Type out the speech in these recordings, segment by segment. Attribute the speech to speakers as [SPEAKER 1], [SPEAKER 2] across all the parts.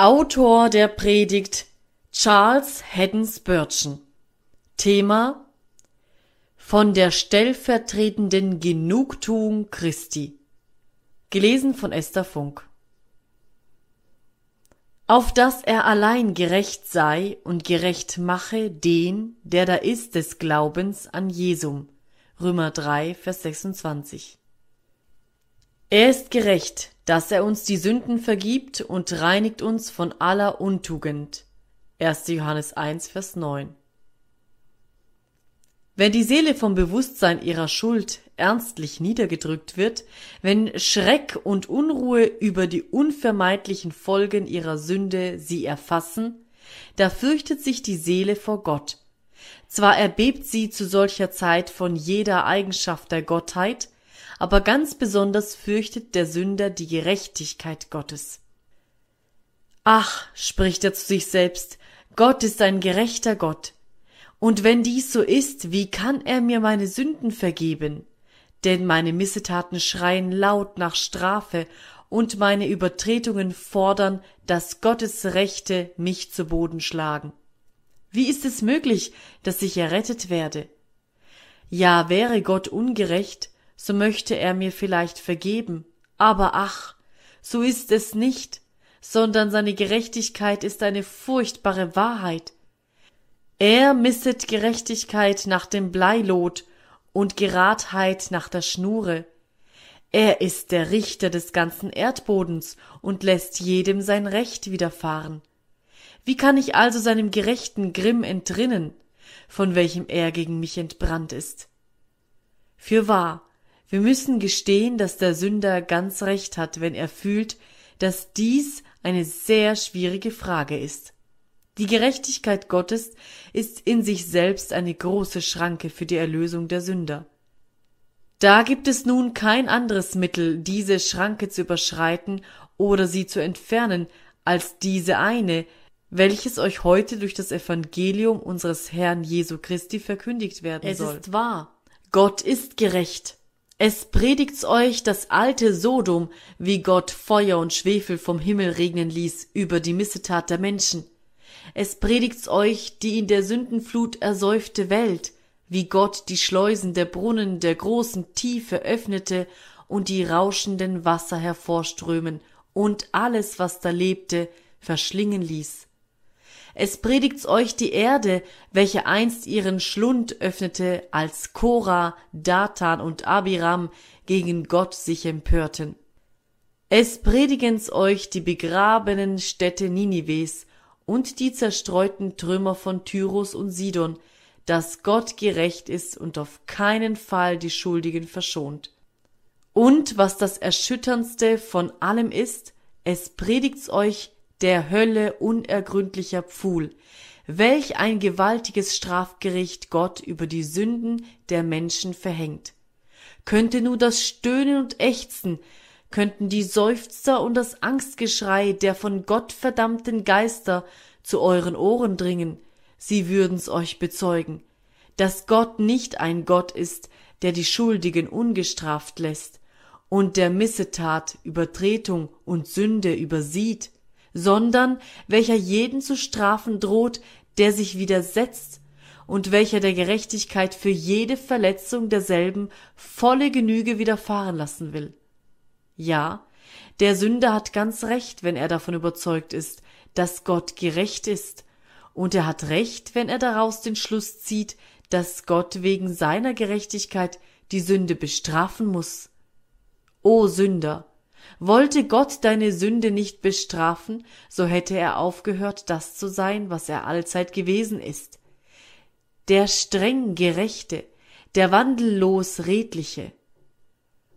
[SPEAKER 1] Autor der Predigt Charles Haddon Spurgeon. Thema Von der stellvertretenden Genugtuung Christi. Gelesen von Esther Funk. Auf dass er allein gerecht sei und gerecht mache den, der da ist des Glaubens an Jesum. Römer 3, Vers 26 Er ist gerecht, dass er uns die Sünden vergibt und reinigt uns von aller Untugend. 1. Johannes 1, Vers 9. Wenn die Seele vom Bewusstsein ihrer Schuld ernstlich niedergedrückt wird, wenn Schreck und Unruhe über die unvermeidlichen Folgen ihrer Sünde sie erfassen, da fürchtet sich die Seele vor Gott. Zwar erbebt sie zu solcher Zeit von jeder Eigenschaft der Gottheit, aber ganz besonders fürchtet der Sünder die Gerechtigkeit Gottes. Ach, spricht er zu sich selbst, Gott ist ein gerechter Gott. Und wenn dies so ist, wie kann er mir meine Sünden vergeben? Denn meine Missetaten schreien laut nach Strafe und meine Übertretungen fordern, dass Gottes Rechte mich zu Boden schlagen. Wie ist es möglich, dass ich errettet werde? Ja, wäre Gott ungerecht, so möchte er mir vielleicht vergeben, aber ach, so ist es nicht, sondern seine Gerechtigkeit ist eine furchtbare Wahrheit. Er misset Gerechtigkeit nach dem Bleilot und Geradheit nach der Schnure. Er ist der Richter des ganzen Erdbodens und lässt jedem sein Recht widerfahren. Wie kann ich also seinem gerechten Grimm entrinnen, von welchem er gegen mich entbrannt ist? Fürwahr, wir müssen gestehen, dass der Sünder ganz recht hat, wenn er fühlt, dass dies eine sehr schwierige Frage ist. Die Gerechtigkeit Gottes ist in sich selbst eine große Schranke für die Erlösung der Sünder. Da gibt es nun kein anderes Mittel, diese Schranke zu überschreiten oder sie zu entfernen, als diese eine, welches euch heute durch das Evangelium unseres Herrn Jesu Christi verkündigt werden es soll. Es ist wahr. Gott ist gerecht. Es predigt's euch das alte Sodom, wie Gott Feuer und Schwefel vom Himmel regnen ließ über die Missetat der Menschen. Es predigt's euch die in der Sündenflut ersäufte Welt, wie Gott die Schleusen der Brunnen der großen Tiefe öffnete und die rauschenden Wasser hervorströmen und alles, was da lebte, verschlingen ließ. Es predigt's euch die Erde, welche einst ihren Schlund öffnete, als Kora, Datan und Abiram gegen Gott sich empörten. Es predigen's euch die begrabenen Städte Ninives und die zerstreuten Trümmer von Tyrus und Sidon, dass Gott gerecht ist und auf keinen Fall die Schuldigen verschont. Und was das Erschütterndste von allem ist, es predigt's euch der Hölle unergründlicher Pfuhl, welch ein gewaltiges Strafgericht Gott über die Sünden der Menschen verhängt. Könnte nur das Stöhnen und Ächzen, könnten die Seufzer und das Angstgeschrei der von Gott verdammten Geister zu euren Ohren dringen, sie würden's euch bezeugen, dass Gott nicht ein Gott ist, der die Schuldigen ungestraft lässt und der Missetat, Übertretung und Sünde übersieht, sondern welcher jeden zu strafen droht, der sich widersetzt, und welcher der Gerechtigkeit für jede Verletzung derselben volle Genüge widerfahren lassen will. Ja, der Sünder hat ganz recht, wenn er davon überzeugt ist, dass Gott gerecht ist, und er hat recht, wenn er daraus den Schluss zieht, dass Gott wegen seiner Gerechtigkeit die Sünde bestrafen muss. O Sünder, wollte Gott deine Sünde nicht bestrafen, so hätte er aufgehört, das zu sein, was er allzeit gewesen ist. Der streng Gerechte, der wandellos Redliche.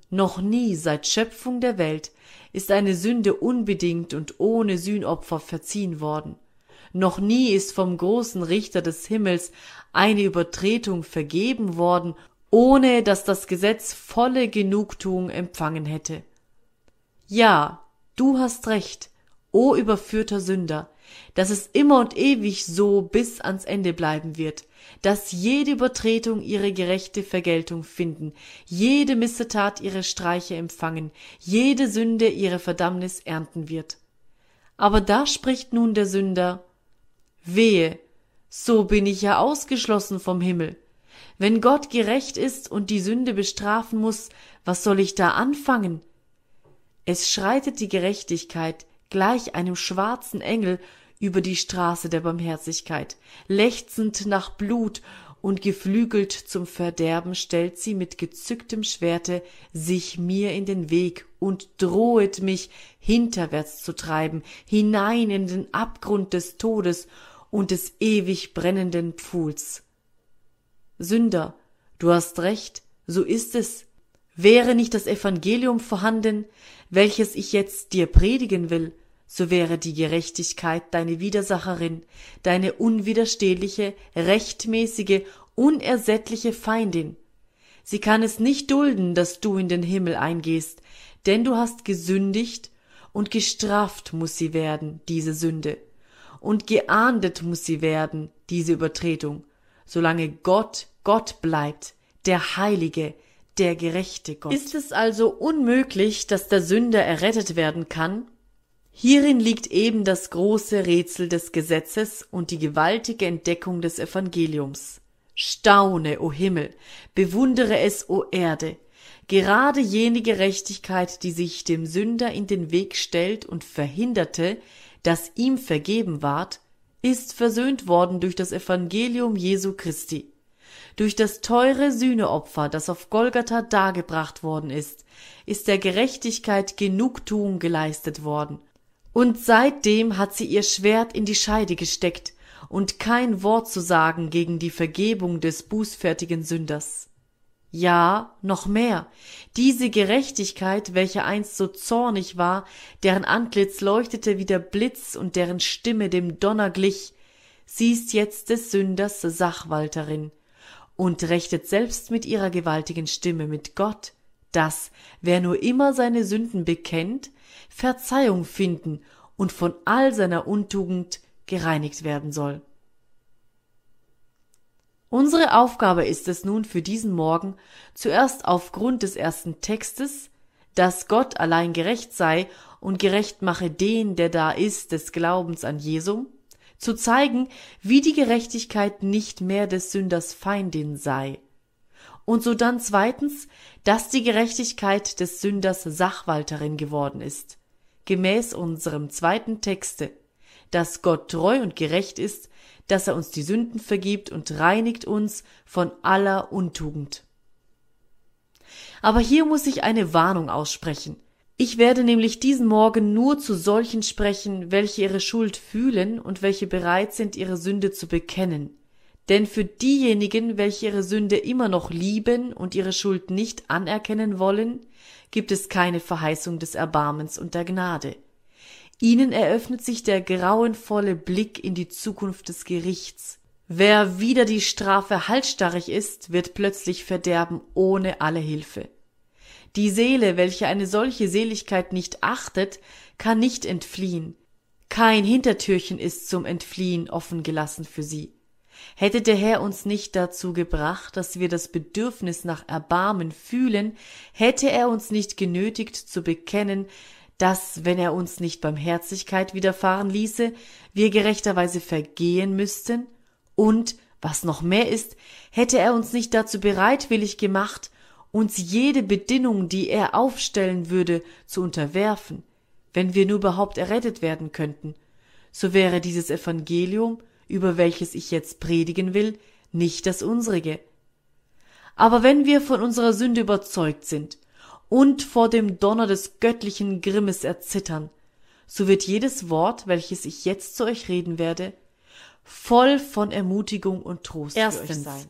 [SPEAKER 1] Noch nie seit Schöpfung der Welt ist eine Sünde unbedingt und ohne Sühnopfer verziehen worden. Noch nie ist vom großen Richter des Himmels eine Übertretung vergeben worden, ohne dass das Gesetz volle Genugtuung empfangen hätte. Ja, du hast recht, o überführter Sünder, dass es immer und ewig so bis ans Ende bleiben wird, dass jede Übertretung ihre gerechte Vergeltung finden, jede Missetat ihre Streiche empfangen, jede Sünde ihre Verdammnis ernten wird. Aber da spricht nun der Sünder Wehe, so bin ich ja ausgeschlossen vom Himmel. Wenn Gott gerecht ist und die Sünde bestrafen muss, was soll ich da anfangen? Es schreitet die Gerechtigkeit gleich einem schwarzen Engel über die Straße der Barmherzigkeit, lechzend nach Blut und geflügelt zum Verderben stellt sie mit gezücktem Schwerte sich mir in den Weg und drohet mich hinterwärts zu treiben, hinein in den Abgrund des Todes und des ewig brennenden Pfuhls. Sünder, du hast recht, so ist es. Wäre nicht das Evangelium vorhanden, welches ich jetzt dir predigen will, so wäre die Gerechtigkeit deine Widersacherin, deine unwiderstehliche, rechtmäßige, unersättliche Feindin. Sie kann es nicht dulden, dass du in den Himmel eingehst, denn du hast gesündigt, und gestraft muss sie werden, diese Sünde, und geahndet muss sie werden, diese Übertretung, solange Gott Gott bleibt, der Heilige, der gerechte Gott. Ist es also unmöglich, dass der Sünder errettet werden kann, Hierin liegt eben das große Rätsel des Gesetzes und die gewaltige Entdeckung des Evangeliums. Staune, o Himmel, bewundere es, o Erde, gerade jene Gerechtigkeit, die sich dem Sünder in den Weg stellt und verhinderte, dass ihm vergeben ward, ist versöhnt worden durch das Evangelium Jesu Christi. Durch das teure Sühneopfer, das auf Golgatha dargebracht worden ist, ist der Gerechtigkeit Genugtuung geleistet worden und seitdem hat sie ihr Schwert in die Scheide gesteckt und kein Wort zu sagen gegen die Vergebung des bußfertigen Sünders. Ja, noch mehr. Diese Gerechtigkeit, welche einst so zornig war, deren Antlitz leuchtete wie der Blitz und deren Stimme dem Donner glich, sie ist jetzt des Sünders Sachwalterin und rechtet selbst mit ihrer gewaltigen Stimme mit Gott, dass, wer nur immer seine Sünden bekennt, Verzeihung finden und von all seiner Untugend gereinigt werden soll. Unsere Aufgabe ist es nun für diesen Morgen, zuerst aufgrund des ersten Textes, dass Gott allein gerecht sei und gerecht mache den, der da ist, des Glaubens an Jesum, zu zeigen, wie die Gerechtigkeit nicht mehr des Sünders Feindin sei. Und so dann zweitens, dass die Gerechtigkeit des Sünders Sachwalterin geworden ist gemäß unserem zweiten Texte, dass Gott treu und gerecht ist, dass er uns die Sünden vergibt und reinigt uns von aller Untugend. Aber hier muss ich eine Warnung aussprechen. Ich werde nämlich diesen Morgen nur zu solchen sprechen, welche ihre Schuld fühlen und welche bereit sind, ihre Sünde zu bekennen. Denn für diejenigen, welche ihre Sünde immer noch lieben und ihre Schuld nicht anerkennen wollen, gibt es keine Verheißung des Erbarmens und der Gnade. Ihnen eröffnet sich der grauenvolle Blick in die Zukunft des Gerichts. Wer wieder die Strafe halsstarrig ist, wird plötzlich verderben ohne alle Hilfe. Die Seele, welche eine solche Seligkeit nicht achtet, kann nicht entfliehen. Kein Hintertürchen ist zum Entfliehen offen gelassen für sie. Hätte der Herr uns nicht dazu gebracht, dass wir das Bedürfnis nach Erbarmen fühlen, hätte er uns nicht genötigt zu bekennen, dass, wenn er uns nicht Barmherzigkeit widerfahren ließe, wir gerechterweise vergehen müssten, und, was noch mehr ist, hätte er uns nicht dazu bereitwillig gemacht, uns jede Bedingung, die er aufstellen würde, zu unterwerfen, wenn wir nur überhaupt errettet werden könnten, so wäre dieses Evangelium über welches ich jetzt predigen will, nicht das unsrige. Aber wenn wir von unserer Sünde überzeugt sind und vor dem Donner des göttlichen Grimmes erzittern, so wird jedes Wort, welches ich jetzt zu euch reden werde, voll von Ermutigung und Trost Erstens. für euch sein.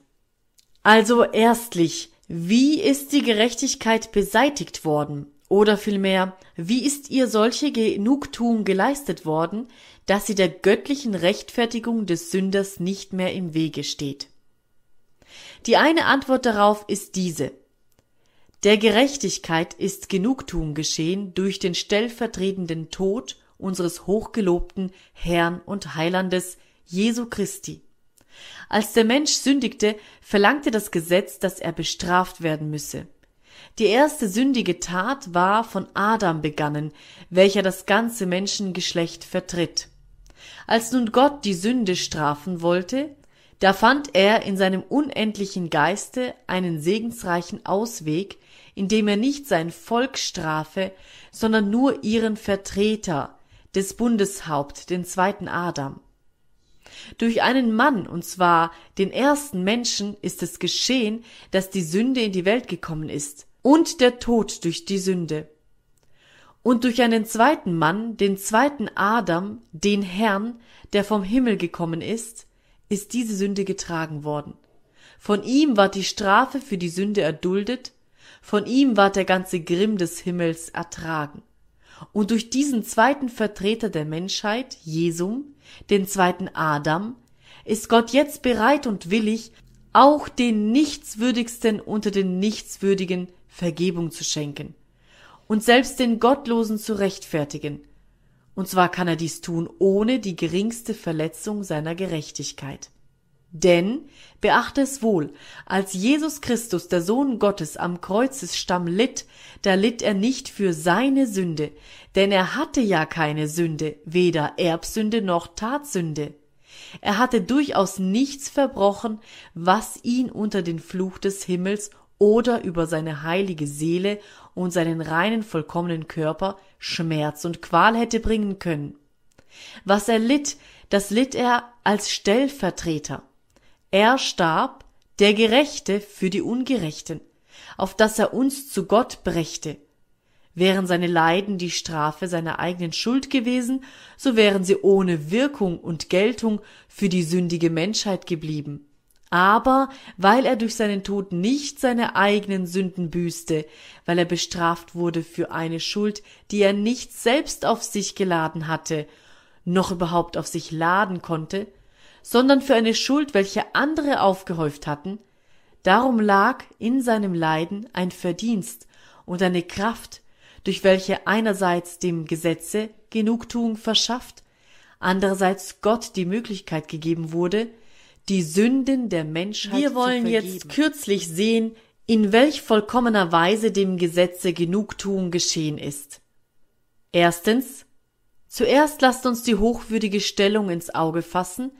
[SPEAKER 1] Also erstlich, wie ist die Gerechtigkeit beseitigt worden? Oder vielmehr, wie ist ihr solche Genugtuung geleistet worden, dass sie der göttlichen Rechtfertigung des Sünders nicht mehr im Wege steht? Die eine Antwort darauf ist diese. Der Gerechtigkeit ist Genugtuung geschehen durch den stellvertretenden Tod unseres hochgelobten Herrn und Heilandes Jesu Christi. Als der Mensch sündigte, verlangte das Gesetz, dass er bestraft werden müsse. Die erste sündige Tat war von Adam begannen, welcher das ganze Menschengeschlecht vertritt. Als nun Gott die Sünde strafen wollte, da fand er in seinem unendlichen Geiste einen segensreichen Ausweg, indem er nicht sein Volk strafe, sondern nur ihren Vertreter, des Bundeshaupt, den zweiten Adam. Durch einen Mann, und zwar den ersten Menschen, ist es geschehen, dass die Sünde in die Welt gekommen ist, und der Tod durch die Sünde. Und durch einen zweiten Mann, den zweiten Adam, den Herrn, der vom Himmel gekommen ist, ist diese Sünde getragen worden. Von ihm ward die Strafe für die Sünde erduldet, von ihm ward der ganze Grimm des Himmels ertragen. Und durch diesen zweiten Vertreter der Menschheit, Jesum, den zweiten Adam, ist Gott jetzt bereit und willig, auch den Nichtswürdigsten unter den Nichtswürdigen Vergebung zu schenken und selbst den Gottlosen zu rechtfertigen, und zwar kann er dies tun ohne die geringste Verletzung seiner Gerechtigkeit. Denn, beachte es wohl, als Jesus Christus, der Sohn Gottes, am Kreuzesstamm litt, da litt er nicht für seine Sünde, denn er hatte ja keine Sünde, weder Erbsünde noch Tatsünde. Er hatte durchaus nichts verbrochen, was ihn unter den Fluch des Himmels oder über seine heilige Seele und seinen reinen vollkommenen Körper Schmerz und Qual hätte bringen können. Was er litt, das litt er als Stellvertreter. Er starb, der Gerechte für die Ungerechten, auf dass er uns zu Gott brächte. Wären seine Leiden die Strafe seiner eigenen Schuld gewesen, so wären sie ohne Wirkung und Geltung für die sündige Menschheit geblieben aber weil er durch seinen Tod nicht seine eigenen Sünden büßte, weil er bestraft wurde für eine Schuld, die er nicht selbst auf sich geladen hatte, noch überhaupt auf sich laden konnte, sondern für eine Schuld, welche andere aufgehäuft hatten, darum lag in seinem Leiden ein Verdienst und eine Kraft, durch welche einerseits dem Gesetze Genugtuung verschafft, andererseits Gott die Möglichkeit gegeben wurde, die Sünden der Menschheit Wir wollen jetzt kürzlich sehen, in welch vollkommener Weise dem Gesetze Genugtuung geschehen ist. Erstens. Zuerst lasst uns die hochwürdige Stellung ins Auge fassen,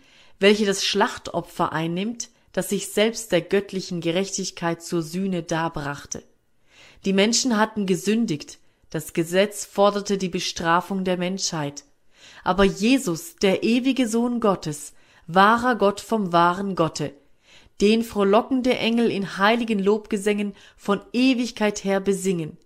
[SPEAKER 1] welche das Schlachtopfer einnimmt, das sich selbst der göttlichen Gerechtigkeit zur Sühne darbrachte. Die Menschen hatten gesündigt, das Gesetz forderte die Bestrafung der Menschheit. Aber Jesus, der ewige Sohn Gottes, wahrer Gott vom wahren Gotte, den frohlockende Engel in heiligen Lobgesängen von Ewigkeit her besingen,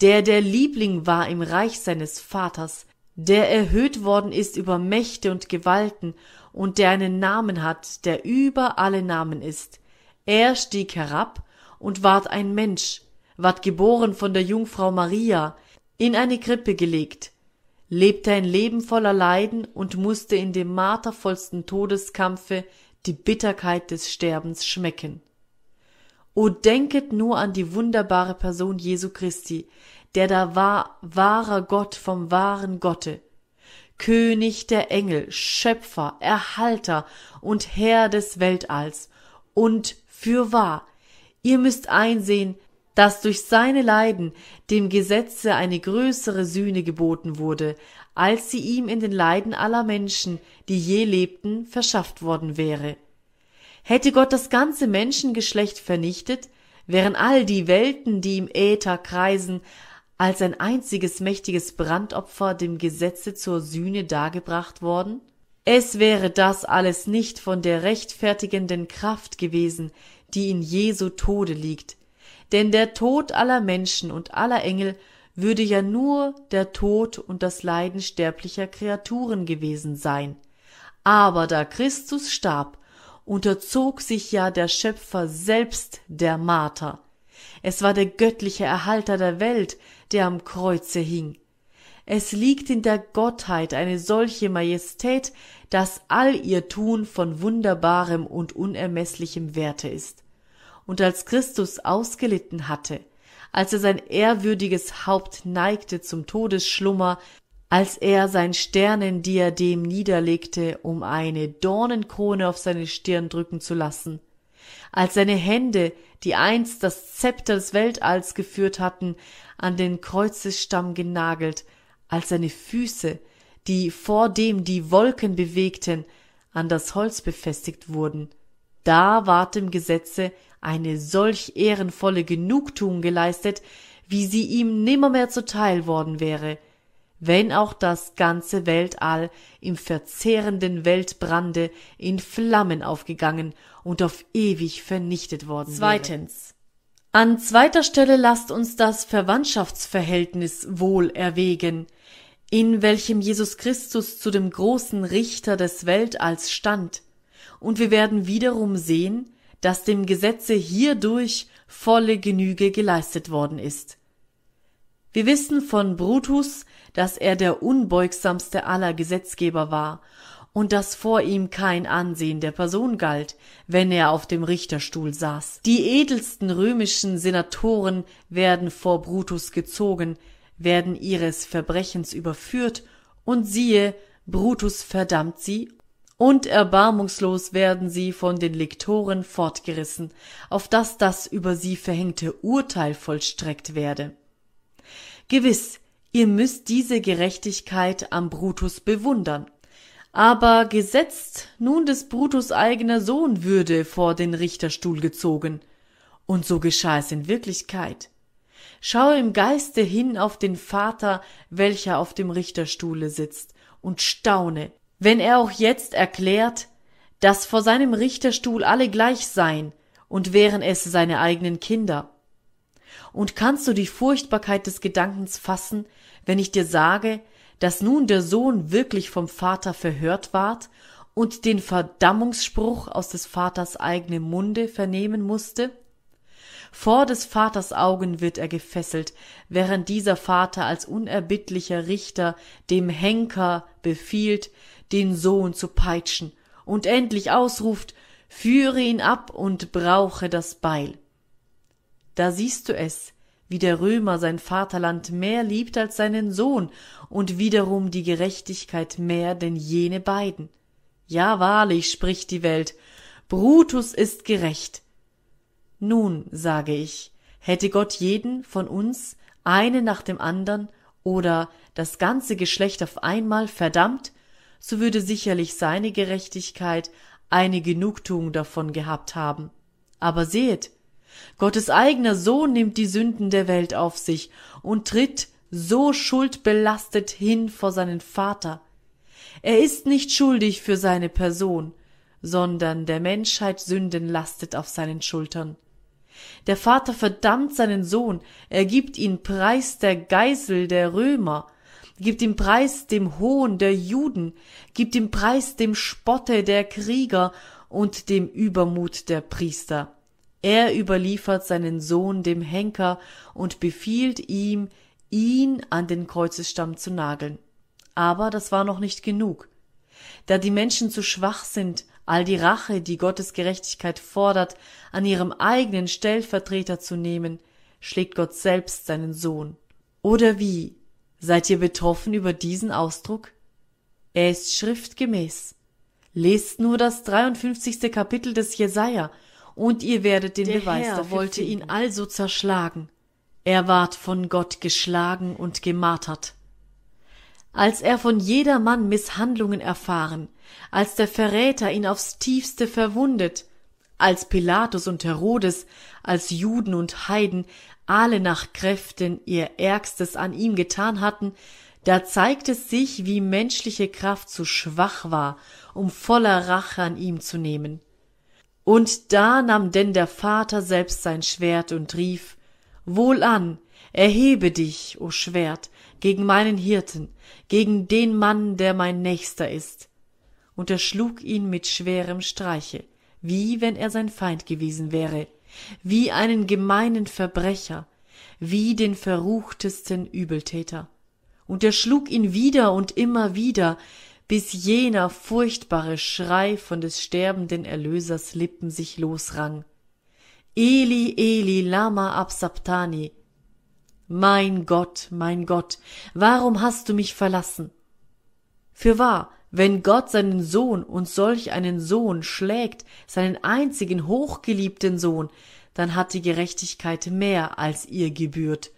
[SPEAKER 1] der der Liebling war im Reich seines Vaters, der erhöht worden ist über Mächte und Gewalten und der einen Namen hat, der über alle Namen ist. Er stieg herab und ward ein Mensch, ward geboren von der Jungfrau Maria, in eine Krippe gelegt, lebte ein Leben voller Leiden und musste in dem martervollsten Todeskampfe die Bitterkeit des Sterbens schmecken. O denket nur an die wunderbare Person Jesu Christi, der da war wahrer Gott vom wahren Gotte, König der Engel, Schöpfer, Erhalter und Herr des Weltalls, und fürwahr, ihr müsst einsehen, dass durch seine Leiden dem Gesetze eine größere Sühne geboten wurde, als sie ihm in den Leiden aller Menschen, die je lebten, verschafft worden wäre. Hätte Gott das ganze Menschengeschlecht vernichtet, wären all die Welten, die im Äther kreisen, als ein einziges mächtiges Brandopfer dem Gesetze zur Sühne dargebracht worden? Es wäre das alles nicht von der rechtfertigenden Kraft gewesen, die in Jesu Tode liegt, denn der Tod aller Menschen und aller Engel würde ja nur der Tod und das Leiden sterblicher Kreaturen gewesen sein. Aber da Christus starb, unterzog sich ja der Schöpfer selbst der Marter. Es war der göttliche Erhalter der Welt, der am Kreuze hing. Es liegt in der Gottheit eine solche Majestät, dass all ihr Tun von wunderbarem und unermeßlichem Werte ist und als Christus ausgelitten hatte, als er sein ehrwürdiges Haupt neigte zum Todesschlummer, als er sein Sternendiadem niederlegte, um eine Dornenkrone auf seine Stirn drücken zu lassen, als seine Hände, die einst das Zepter des Weltalls geführt hatten, an den Kreuzesstamm genagelt, als seine Füße, die vor dem die Wolken bewegten, an das Holz befestigt wurden. Da ward dem Gesetze eine solch ehrenvolle Genugtuung geleistet, wie sie ihm nimmermehr zuteil worden wäre, wenn auch das ganze Weltall im verzehrenden Weltbrande in Flammen aufgegangen und auf ewig vernichtet worden
[SPEAKER 2] Zweitens.
[SPEAKER 1] An zweiter Stelle lasst uns das Verwandtschaftsverhältnis wohl erwägen, in welchem Jesus Christus zu dem großen Richter des Weltalls stand, und wir werden wiederum sehen, dass dem Gesetze hierdurch volle Genüge geleistet worden ist. Wir wissen von Brutus, dass er der unbeugsamste aller Gesetzgeber war und dass vor ihm kein Ansehen der Person galt, wenn er auf dem Richterstuhl saß. Die edelsten römischen Senatoren werden vor Brutus gezogen, werden ihres Verbrechens überführt, und siehe, Brutus verdammt sie, und erbarmungslos werden sie von den Lektoren fortgerissen, auf dass das über sie verhängte Urteil vollstreckt werde. Gewiss, ihr müsst diese Gerechtigkeit am Brutus bewundern. Aber gesetzt nun des Brutus eigener Sohn würde vor den Richterstuhl gezogen, und so geschah es in Wirklichkeit. Schaue im Geiste hin auf den Vater, welcher auf dem Richterstuhle sitzt, und staune, wenn er auch jetzt erklärt, dass vor seinem Richterstuhl alle gleich seien und wären es seine eigenen Kinder. Und kannst du die Furchtbarkeit des Gedankens fassen, wenn ich dir sage, dass nun der Sohn wirklich vom Vater verhört ward und den Verdammungsspruch aus des Vaters eigenem Munde vernehmen musste? Vor des Vaters Augen wird er gefesselt, während dieser Vater als unerbittlicher Richter dem Henker befiehlt, den Sohn zu peitschen und endlich ausruft, führe ihn ab und brauche das Beil. Da siehst du es, wie der Römer sein Vaterland mehr liebt als seinen Sohn und wiederum die Gerechtigkeit mehr denn jene beiden. Ja, wahrlich, spricht die Welt, Brutus ist gerecht. Nun, sage ich, hätte Gott jeden von uns, einen nach dem andern oder das ganze Geschlecht auf einmal verdammt, so würde sicherlich seine Gerechtigkeit eine Genugtuung davon gehabt haben. Aber sehet, Gottes eigener Sohn nimmt die Sünden der Welt auf sich und tritt so schuldbelastet hin vor seinen Vater. Er ist nicht schuldig für seine Person, sondern der Menschheit Sünden lastet auf seinen Schultern. Der Vater verdammt seinen Sohn, er gibt ihn preis der Geisel der Römer, gibt ihm preis dem Hohn der Juden, gibt ihm preis dem Spotte der Krieger und dem Übermut der Priester. Er überliefert seinen Sohn dem Henker und befiehlt ihm, ihn an den Kreuzesstamm zu nageln. Aber das war noch nicht genug. Da die Menschen zu schwach sind, all die Rache, die Gottes Gerechtigkeit fordert, an ihrem eigenen Stellvertreter zu nehmen, schlägt Gott selbst seinen Sohn. Oder wie? Seid ihr betroffen über diesen Ausdruck? Er ist schriftgemäß. Lest nur das 53. Kapitel des Jesaja und ihr werdet den
[SPEAKER 2] Der
[SPEAKER 1] Beweis
[SPEAKER 2] Herr
[SPEAKER 1] dafür
[SPEAKER 2] wollte
[SPEAKER 1] finden.
[SPEAKER 2] ihn
[SPEAKER 1] also zerschlagen. Er ward von Gott geschlagen und gemartert. Als er von jedermann Misshandlungen erfahren, als der Verräter ihn aufs tiefste verwundet, als Pilatus und Herodes, als Juden und Heiden alle nach Kräften ihr Ärgstes an ihm getan hatten, da zeigt es sich, wie menschliche Kraft zu schwach war, um voller Rache an ihm zu nehmen. Und da nahm denn der Vater selbst sein Schwert und rief, Wohlan, erhebe dich, o Schwert, gegen meinen Hirten, gegen den Mann, der mein Nächster ist. Und er schlug ihn mit schwerem Streiche, wie wenn er sein Feind gewesen wäre, wie einen gemeinen Verbrecher, wie den verruchtesten Übeltäter. Und er schlug ihn wieder und immer wieder, bis jener furchtbare Schrei von des sterbenden Erlösers Lippen sich losrang. Eli, Eli, lama absabtani. Mein Gott, mein Gott, warum hast du mich verlassen? Fürwahr, Wenn Gott seinen Sohn und solch einen Sohn schlägt, seinen einzigen hochgeliebten Sohn, dann hat die Gerechtigkeit mehr als ihr gebührt,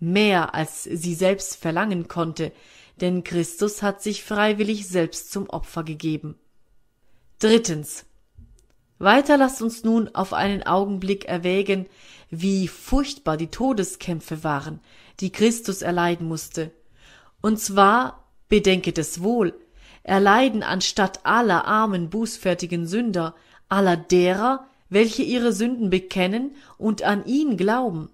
[SPEAKER 1] mehr als sie selbst verlangen konnte, denn Christus hat sich freiwillig selbst zum Opfer gegeben. Drittens. Weiter lasst uns nun auf einen Augenblick erwägen, wie furchtbar die Todeskämpfe waren, die Christus erleiden musste. Und zwar, bedenket es wohl, erleiden anstatt aller armen, bußfertigen Sünder, aller derer, welche ihre Sünden bekennen und an ihn glauben.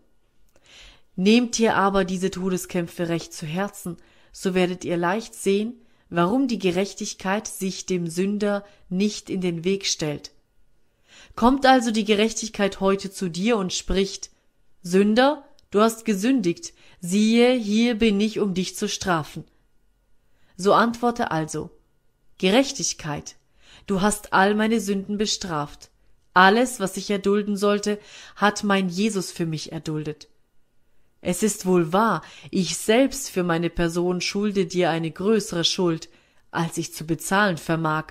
[SPEAKER 1] Nehmt ihr aber diese Todeskämpfe recht zu Herzen, so werdet ihr leicht sehen, warum die Gerechtigkeit sich dem Sünder nicht in den Weg stellt. Kommt also die Gerechtigkeit heute zu dir und spricht Sünder, du hast gesündigt, siehe, hier bin ich, um dich zu strafen. So antworte also Gerechtigkeit, du hast all meine Sünden bestraft. Alles, was ich erdulden sollte, hat mein Jesus für mich erduldet. Es ist wohl wahr, ich selbst für meine Person schulde dir eine größere Schuld, als ich zu bezahlen vermag,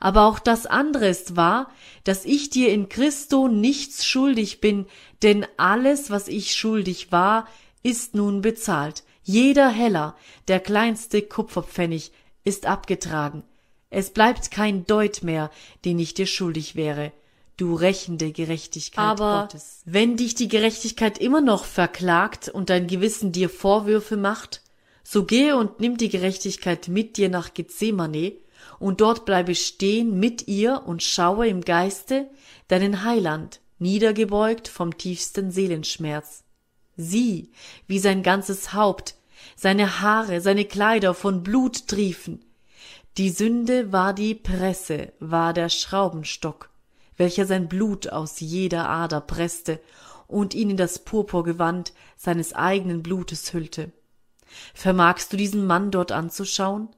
[SPEAKER 1] aber auch das andere ist wahr, dass ich dir in Christo nichts schuldig bin, denn alles, was ich schuldig war, ist nun bezahlt. Jeder Heller, der kleinste Kupferpfennig, ist abgetragen. Es bleibt kein Deut mehr, den ich dir schuldig wäre, du rächende Gerechtigkeit
[SPEAKER 2] Aber
[SPEAKER 1] Gottes. Wenn dich die Gerechtigkeit immer noch verklagt und dein Gewissen dir Vorwürfe macht, so gehe und nimm die Gerechtigkeit mit dir nach Gethsemane, und dort bleibe stehen mit ihr und schaue im Geiste deinen Heiland, niedergebeugt vom tiefsten Seelenschmerz. Sieh, wie sein ganzes Haupt, seine Haare, seine Kleider von Blut triefen. Die Sünde war die Presse, war der Schraubenstock, welcher sein Blut aus jeder Ader presste und ihn in das Purpurgewand seines eigenen Blutes hüllte. Vermagst du diesen Mann dort anzuschauen?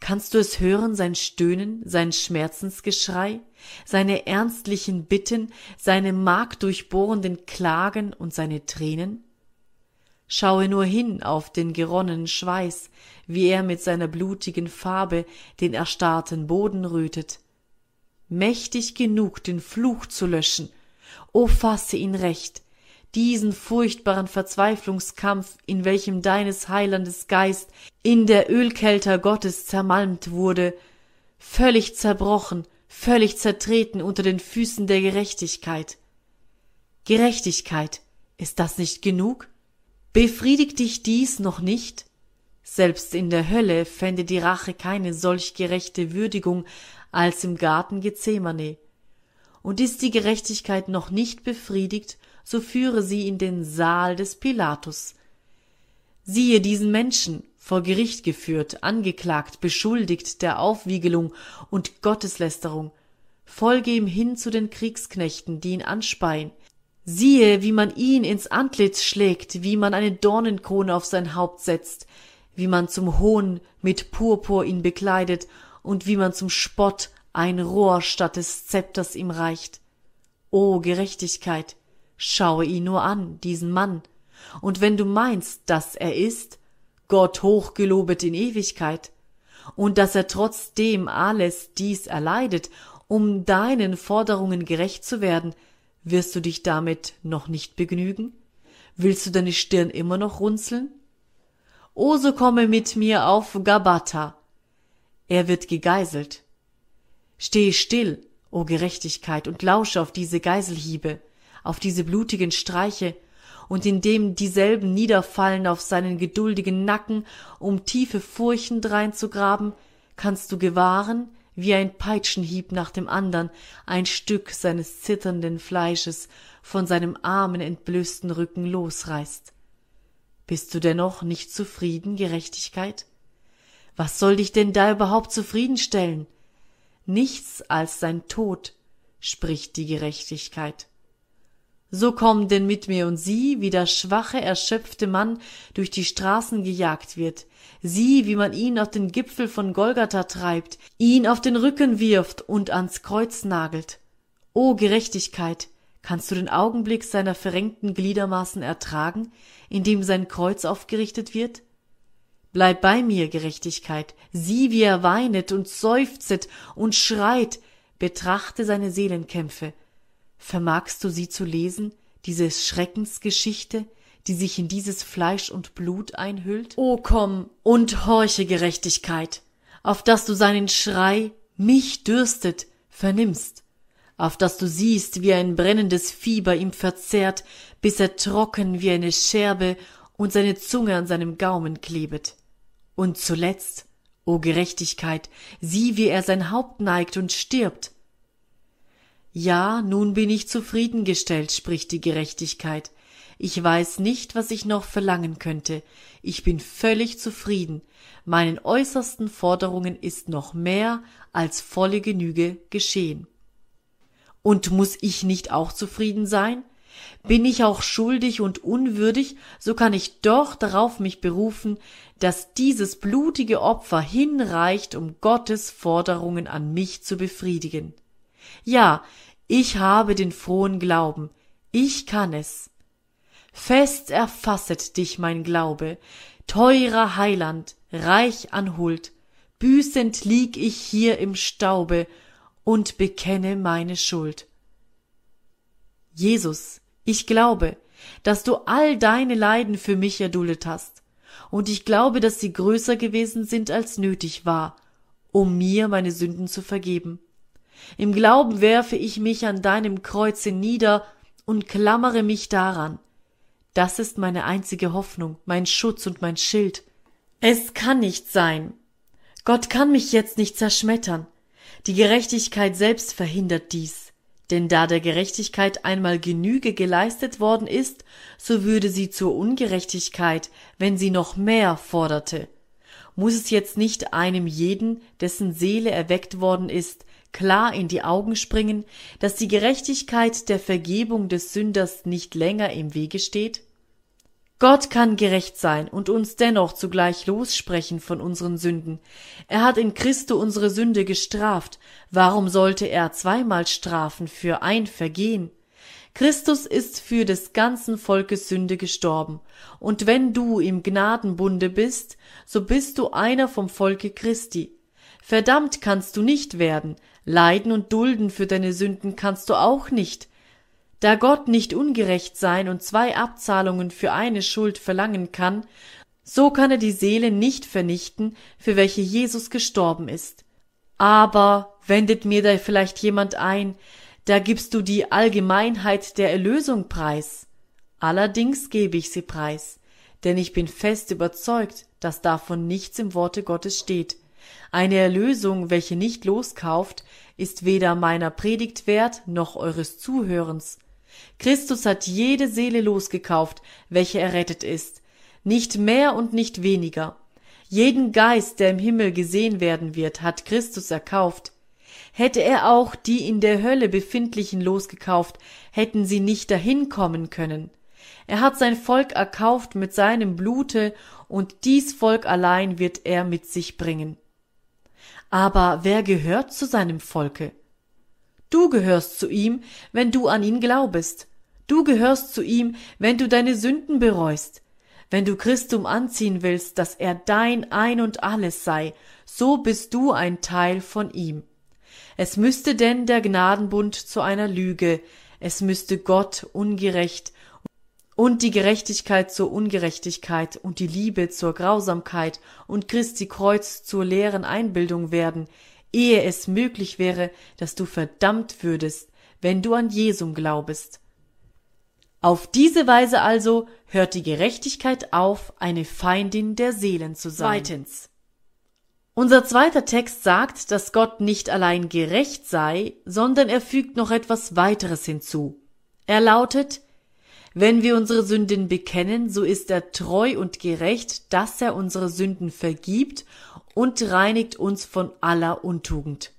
[SPEAKER 1] Kannst du es hören, sein Stöhnen, sein Schmerzensgeschrei, seine ernstlichen Bitten, seine markdurchbohrenden Klagen und seine Tränen? Schaue nur hin auf den geronnenen Schweiß, wie er mit seiner blutigen Farbe den erstarrten Boden rötet. Mächtig genug, den Fluch zu löschen, o fasse ihn recht, diesen furchtbaren Verzweiflungskampf, in welchem deines Heilandes Geist in der Ölkelter Gottes zermalmt wurde, völlig zerbrochen, völlig zertreten unter den Füßen der Gerechtigkeit. Gerechtigkeit, ist das nicht genug? Befriedigt dich dies noch nicht? Selbst in der Hölle fände die Rache keine solch gerechte Würdigung als im Garten Gethsemane. Und ist die Gerechtigkeit noch nicht befriedigt, so führe sie in den Saal des Pilatus. Siehe diesen Menschen, vor Gericht geführt, angeklagt, beschuldigt der Aufwiegelung und Gotteslästerung. Folge ihm hin zu den Kriegsknechten, die ihn anspeien. Siehe, wie man ihn ins Antlitz schlägt, wie man eine Dornenkrone auf sein Haupt setzt, wie man zum Hohn mit Purpur ihn bekleidet und wie man zum Spott ein Rohr statt des Zepters ihm reicht. O Gerechtigkeit, Schaue ihn nur an, diesen Mann, und wenn du meinst, dass er ist, Gott hochgelobet in Ewigkeit, und dass er trotzdem alles dies erleidet, um deinen Forderungen gerecht zu werden, wirst du dich damit noch nicht begnügen? Willst du deine Stirn immer noch runzeln? O so komme mit mir auf Gabata. Er wird gegeißelt. Stehe still, o Gerechtigkeit, und lausche auf diese Geiselhiebe auf diese blutigen Streiche, und indem dieselben niederfallen auf seinen geduldigen Nacken, um tiefe Furchen dreinzugraben, kannst du gewahren, wie ein Peitschenhieb nach dem andern ein Stück seines zitternden Fleisches von seinem armen, entblößten Rücken losreißt. Bist du dennoch nicht zufrieden, Gerechtigkeit? Was soll dich denn da überhaupt zufriedenstellen? Nichts als sein Tod, spricht die Gerechtigkeit. So komm denn mit mir und sieh, wie der schwache, erschöpfte Mann durch die Straßen gejagt wird. Sieh, wie man ihn auf den Gipfel von Golgatha treibt, ihn auf den Rücken wirft und ans Kreuz nagelt. O Gerechtigkeit, kannst du den Augenblick seiner verrenkten Gliedermaßen ertragen, in dem sein Kreuz aufgerichtet wird? Bleib bei mir, Gerechtigkeit. Sieh, wie er weinet und seufzet und schreit. Betrachte seine Seelenkämpfe. Vermagst du sie zu lesen, diese Schreckensgeschichte, die sich in dieses Fleisch und Blut einhüllt? O komm und horche Gerechtigkeit, auf dass du seinen Schrei, mich dürstet, vernimmst, auf dass du siehst, wie ein brennendes Fieber ihm verzehrt, bis er trocken wie eine Scherbe und seine Zunge an seinem Gaumen klebet. Und zuletzt, o Gerechtigkeit, sieh, wie er sein Haupt neigt und stirbt. Ja, nun bin ich zufriedengestellt, spricht die Gerechtigkeit. Ich weiß nicht, was ich noch verlangen könnte. Ich bin völlig zufrieden. Meinen äußersten Forderungen ist noch mehr als volle Genüge geschehen. Und muss ich nicht auch zufrieden sein? Bin ich auch schuldig und unwürdig, so kann ich doch darauf mich berufen, dass dieses blutige Opfer hinreicht, um Gottes Forderungen an mich zu befriedigen. Ja, ich habe den frohen Glauben, ich kann es. Fest erfasset dich mein Glaube, teurer Heiland, reich an Huld, büßend lieg ich hier im Staube und bekenne meine Schuld. Jesus, ich glaube, dass du all deine Leiden für mich erduldet hast, und ich glaube, dass sie größer gewesen sind, als nötig war, um mir meine Sünden zu vergeben. Im Glauben werfe ich mich an deinem Kreuze nieder und klammere mich daran. Das ist meine einzige Hoffnung, mein Schutz und mein Schild. Es kann nicht sein. Gott kann mich jetzt nicht zerschmettern. Die Gerechtigkeit selbst verhindert dies. Denn da der Gerechtigkeit einmal Genüge geleistet worden ist, so würde sie zur Ungerechtigkeit, wenn sie noch mehr forderte. Muss es jetzt nicht einem jeden, dessen Seele erweckt worden ist, klar in die Augen springen, dass die Gerechtigkeit der Vergebung des Sünders nicht länger im Wege steht? Gott kann gerecht sein und uns dennoch zugleich lossprechen von unseren Sünden. Er hat in Christo unsere Sünde gestraft. Warum sollte er zweimal strafen für ein Vergehen? Christus ist für des ganzen Volkes Sünde gestorben. Und wenn du im Gnadenbunde bist, so bist du einer vom Volke Christi. Verdammt kannst du nicht werden, leiden und dulden für deine Sünden kannst du auch nicht. Da Gott nicht ungerecht sein und zwei Abzahlungen für eine Schuld verlangen kann, so kann er die Seele nicht vernichten, für welche Jesus gestorben ist. Aber wendet mir da vielleicht jemand ein, da gibst du die Allgemeinheit der Erlösung preis. Allerdings gebe ich sie preis, denn ich bin fest überzeugt, dass davon nichts im Worte Gottes steht. Eine Erlösung, welche nicht loskauft, ist weder meiner Predigt wert noch eures Zuhörens. Christus hat jede Seele losgekauft, welche errettet ist, nicht mehr und nicht weniger. Jeden Geist, der im Himmel gesehen werden wird, hat Christus erkauft. Hätte er auch die in der Hölle befindlichen losgekauft, hätten sie nicht dahin kommen können. Er hat sein Volk erkauft mit seinem Blute, und dies Volk allein wird er mit sich bringen. Aber wer gehört zu seinem Volke? Du gehörst zu ihm, wenn du an ihn glaubest. Du gehörst zu ihm, wenn du deine Sünden bereust. Wenn du Christum anziehen willst, dass er dein Ein und alles sei, so bist du ein Teil von ihm. Es müsste denn der Gnadenbund zu einer Lüge, es müsste Gott ungerecht und die Gerechtigkeit zur Ungerechtigkeit und die Liebe zur Grausamkeit und Christi Kreuz zur leeren Einbildung werden, ehe es möglich wäre, dass du verdammt würdest, wenn du an Jesum glaubest. Auf diese Weise also hört die Gerechtigkeit auf, eine Feindin der Seelen zu sein. Zweitens. Unser zweiter Text sagt, dass Gott nicht allein gerecht sei, sondern er fügt noch etwas weiteres hinzu. Er lautet, wenn wir unsere Sünden bekennen, so ist er treu und gerecht, dass er unsere Sünden vergibt und reinigt uns von aller Untugend.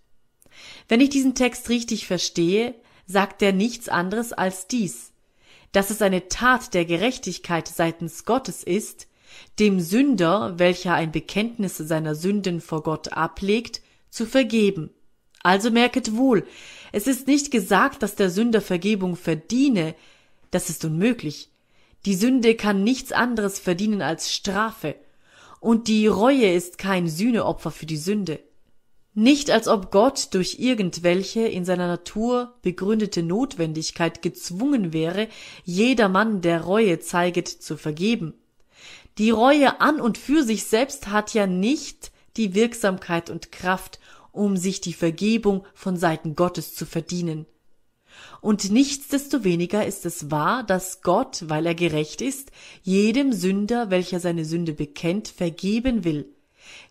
[SPEAKER 1] Wenn ich diesen Text richtig verstehe, sagt er nichts anderes als dies, dass es eine Tat der Gerechtigkeit seitens Gottes ist, dem Sünder, welcher ein Bekenntnis seiner Sünden vor Gott ablegt, zu vergeben. Also merket wohl, es ist nicht gesagt, dass der Sünder Vergebung verdiene, das ist unmöglich. Die Sünde kann nichts anderes verdienen als Strafe, und die Reue ist kein Sühneopfer für die Sünde. Nicht als ob Gott durch irgendwelche in seiner Natur begründete Notwendigkeit gezwungen wäre, jedermann, der Reue zeiget, zu vergeben. Die Reue an und für sich selbst hat ja nicht die Wirksamkeit und Kraft, um sich die Vergebung von Seiten Gottes zu verdienen. Und nichtsdestoweniger ist es wahr, dass Gott, weil er gerecht ist, jedem Sünder, welcher seine Sünde bekennt, vergeben will.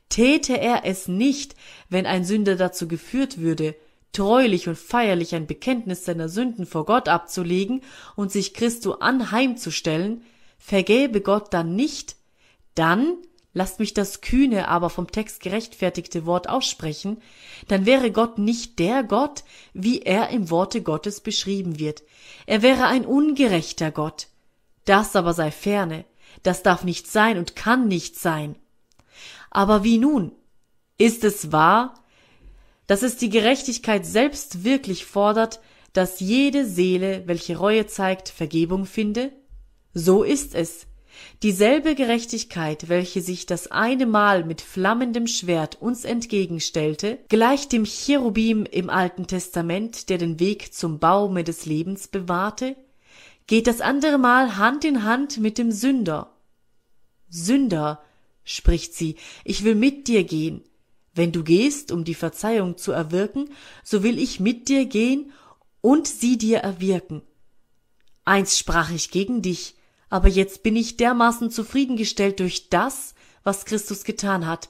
[SPEAKER 1] Täte er es nicht, wenn ein Sünder dazu geführt würde, treulich und feierlich ein Bekenntnis seiner Sünden vor Gott abzulegen und sich Christo anheimzustellen, vergäbe Gott dann nicht, dann lasst mich das kühne, aber vom Text gerechtfertigte Wort aussprechen, dann wäre Gott nicht der Gott, wie er im Worte Gottes beschrieben wird. Er wäre ein ungerechter Gott. Das aber sei ferne, das darf nicht sein und kann nicht sein. Aber wie nun? Ist es wahr, dass es die Gerechtigkeit selbst wirklich fordert, dass jede Seele, welche Reue zeigt, Vergebung finde? So ist es. Dieselbe Gerechtigkeit, welche sich das eine Mal mit flammendem Schwert uns entgegenstellte, gleicht dem Cherubim im Alten Testament, der den Weg zum Baume des Lebens bewahrte, geht das andere Mal Hand in Hand mit dem Sünder. Sünder, spricht sie, ich will mit dir gehen. Wenn du gehst, um die Verzeihung zu erwirken, so will ich mit dir gehen und sie dir erwirken. Einst sprach ich gegen dich, aber jetzt bin ich dermaßen zufriedengestellt durch das, was Christus getan hat,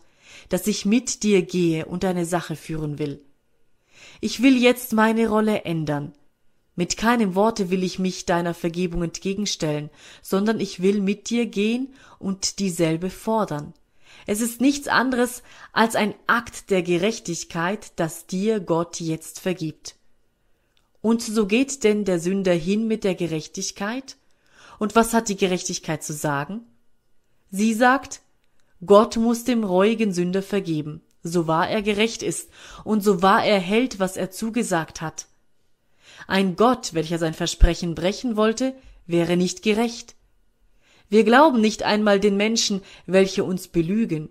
[SPEAKER 1] dass ich mit dir gehe und deine Sache führen will. Ich will jetzt meine Rolle ändern. Mit keinem Worte will ich mich deiner Vergebung entgegenstellen, sondern ich will mit dir gehen und dieselbe fordern. Es ist nichts anderes als ein Akt der Gerechtigkeit, das dir Gott jetzt vergibt. Und so geht denn der Sünder hin mit der Gerechtigkeit? Und was hat die Gerechtigkeit zu sagen? Sie sagt, Gott muss dem reuigen Sünder vergeben, so wahr er gerecht ist und so wahr er hält, was er zugesagt hat. Ein Gott, welcher sein Versprechen brechen wollte, wäre nicht gerecht. Wir glauben nicht einmal den Menschen, welche uns belügen.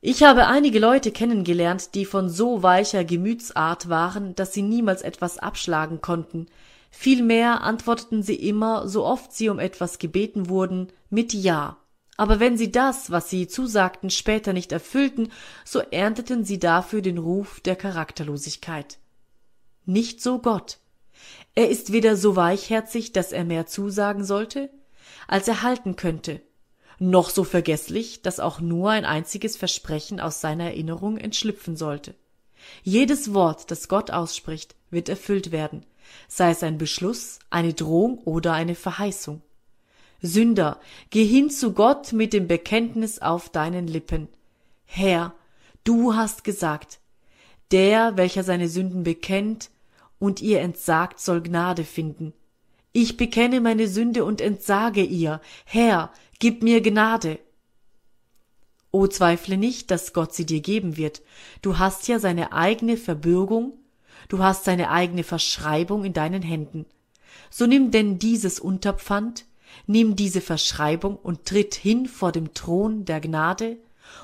[SPEAKER 1] Ich habe einige Leute kennengelernt, die von so weicher Gemütsart waren, dass sie niemals etwas abschlagen konnten, Vielmehr antworteten sie immer, so oft sie um etwas gebeten wurden, mit Ja. Aber wenn sie das, was sie zusagten, später nicht erfüllten, so ernteten sie dafür den Ruf der Charakterlosigkeit. Nicht so Gott. Er ist weder so weichherzig, dass er mehr zusagen sollte, als er halten könnte, noch so vergesslich, dass auch nur ein einziges Versprechen aus seiner Erinnerung entschlüpfen sollte. Jedes Wort, das Gott ausspricht, wird erfüllt werden, sei es ein Beschluss, eine Drohung oder eine Verheißung. Sünder, geh hin zu Gott mit dem Bekenntnis auf deinen Lippen. Herr, du hast gesagt, der, welcher seine Sünden bekennt und ihr entsagt, soll Gnade finden. Ich bekenne meine Sünde und entsage ihr. Herr, gib mir Gnade. O zweifle nicht, dass Gott sie dir geben wird. Du hast ja seine eigene Verbürgung du hast seine eigene Verschreibung in deinen Händen. So nimm denn dieses Unterpfand, nimm diese Verschreibung und tritt hin vor dem Thron der Gnade,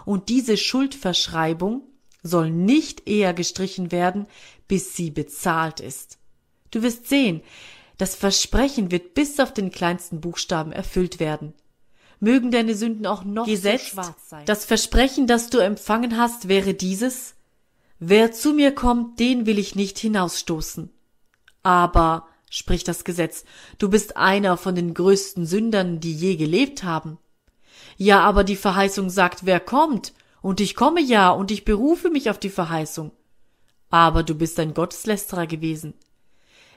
[SPEAKER 1] und diese Schuldverschreibung soll nicht eher gestrichen werden, bis sie bezahlt ist. Du wirst sehen, das Versprechen wird bis auf den kleinsten Buchstaben erfüllt werden. Mögen deine Sünden auch noch gesetzt, so schwarz sein. Das Versprechen, das du empfangen hast, wäre dieses, Wer zu mir kommt, den will ich nicht hinausstoßen. Aber, spricht das Gesetz, du bist einer von den größten Sündern, die je gelebt haben. Ja, aber die Verheißung sagt, wer kommt, und ich komme ja, und ich berufe mich auf die Verheißung. Aber du bist ein Gotteslästerer gewesen.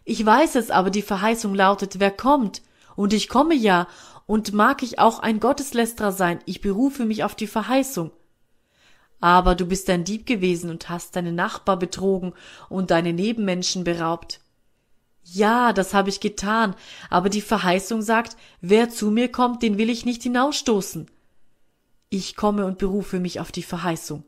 [SPEAKER 1] Ich weiß es, aber die Verheißung lautet, wer kommt, und ich komme ja, und mag ich auch ein Gotteslästerer sein, ich berufe mich auf die Verheißung. Aber du bist ein Dieb gewesen und hast deinen Nachbar betrogen und deine Nebenmenschen beraubt. Ja, das habe ich getan, aber die Verheißung sagt, wer zu mir kommt, den will ich nicht hinausstoßen. Ich komme und berufe mich auf die Verheißung.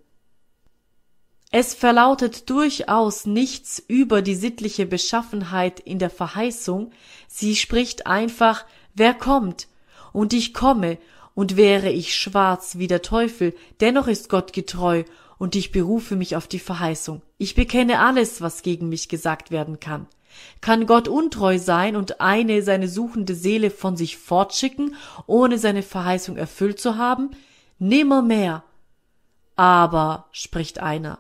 [SPEAKER 1] Es verlautet durchaus nichts über die sittliche Beschaffenheit in der Verheißung, sie spricht einfach, wer kommt, und ich komme, Und wäre ich schwarz wie der Teufel, dennoch ist Gott getreu, und ich berufe mich auf die Verheißung. Ich bekenne alles, was gegen mich gesagt werden kann. Kann Gott untreu sein und eine seine suchende Seele von sich fortschicken, ohne seine Verheißung erfüllt zu haben? Nimmermehr. Aber, spricht einer,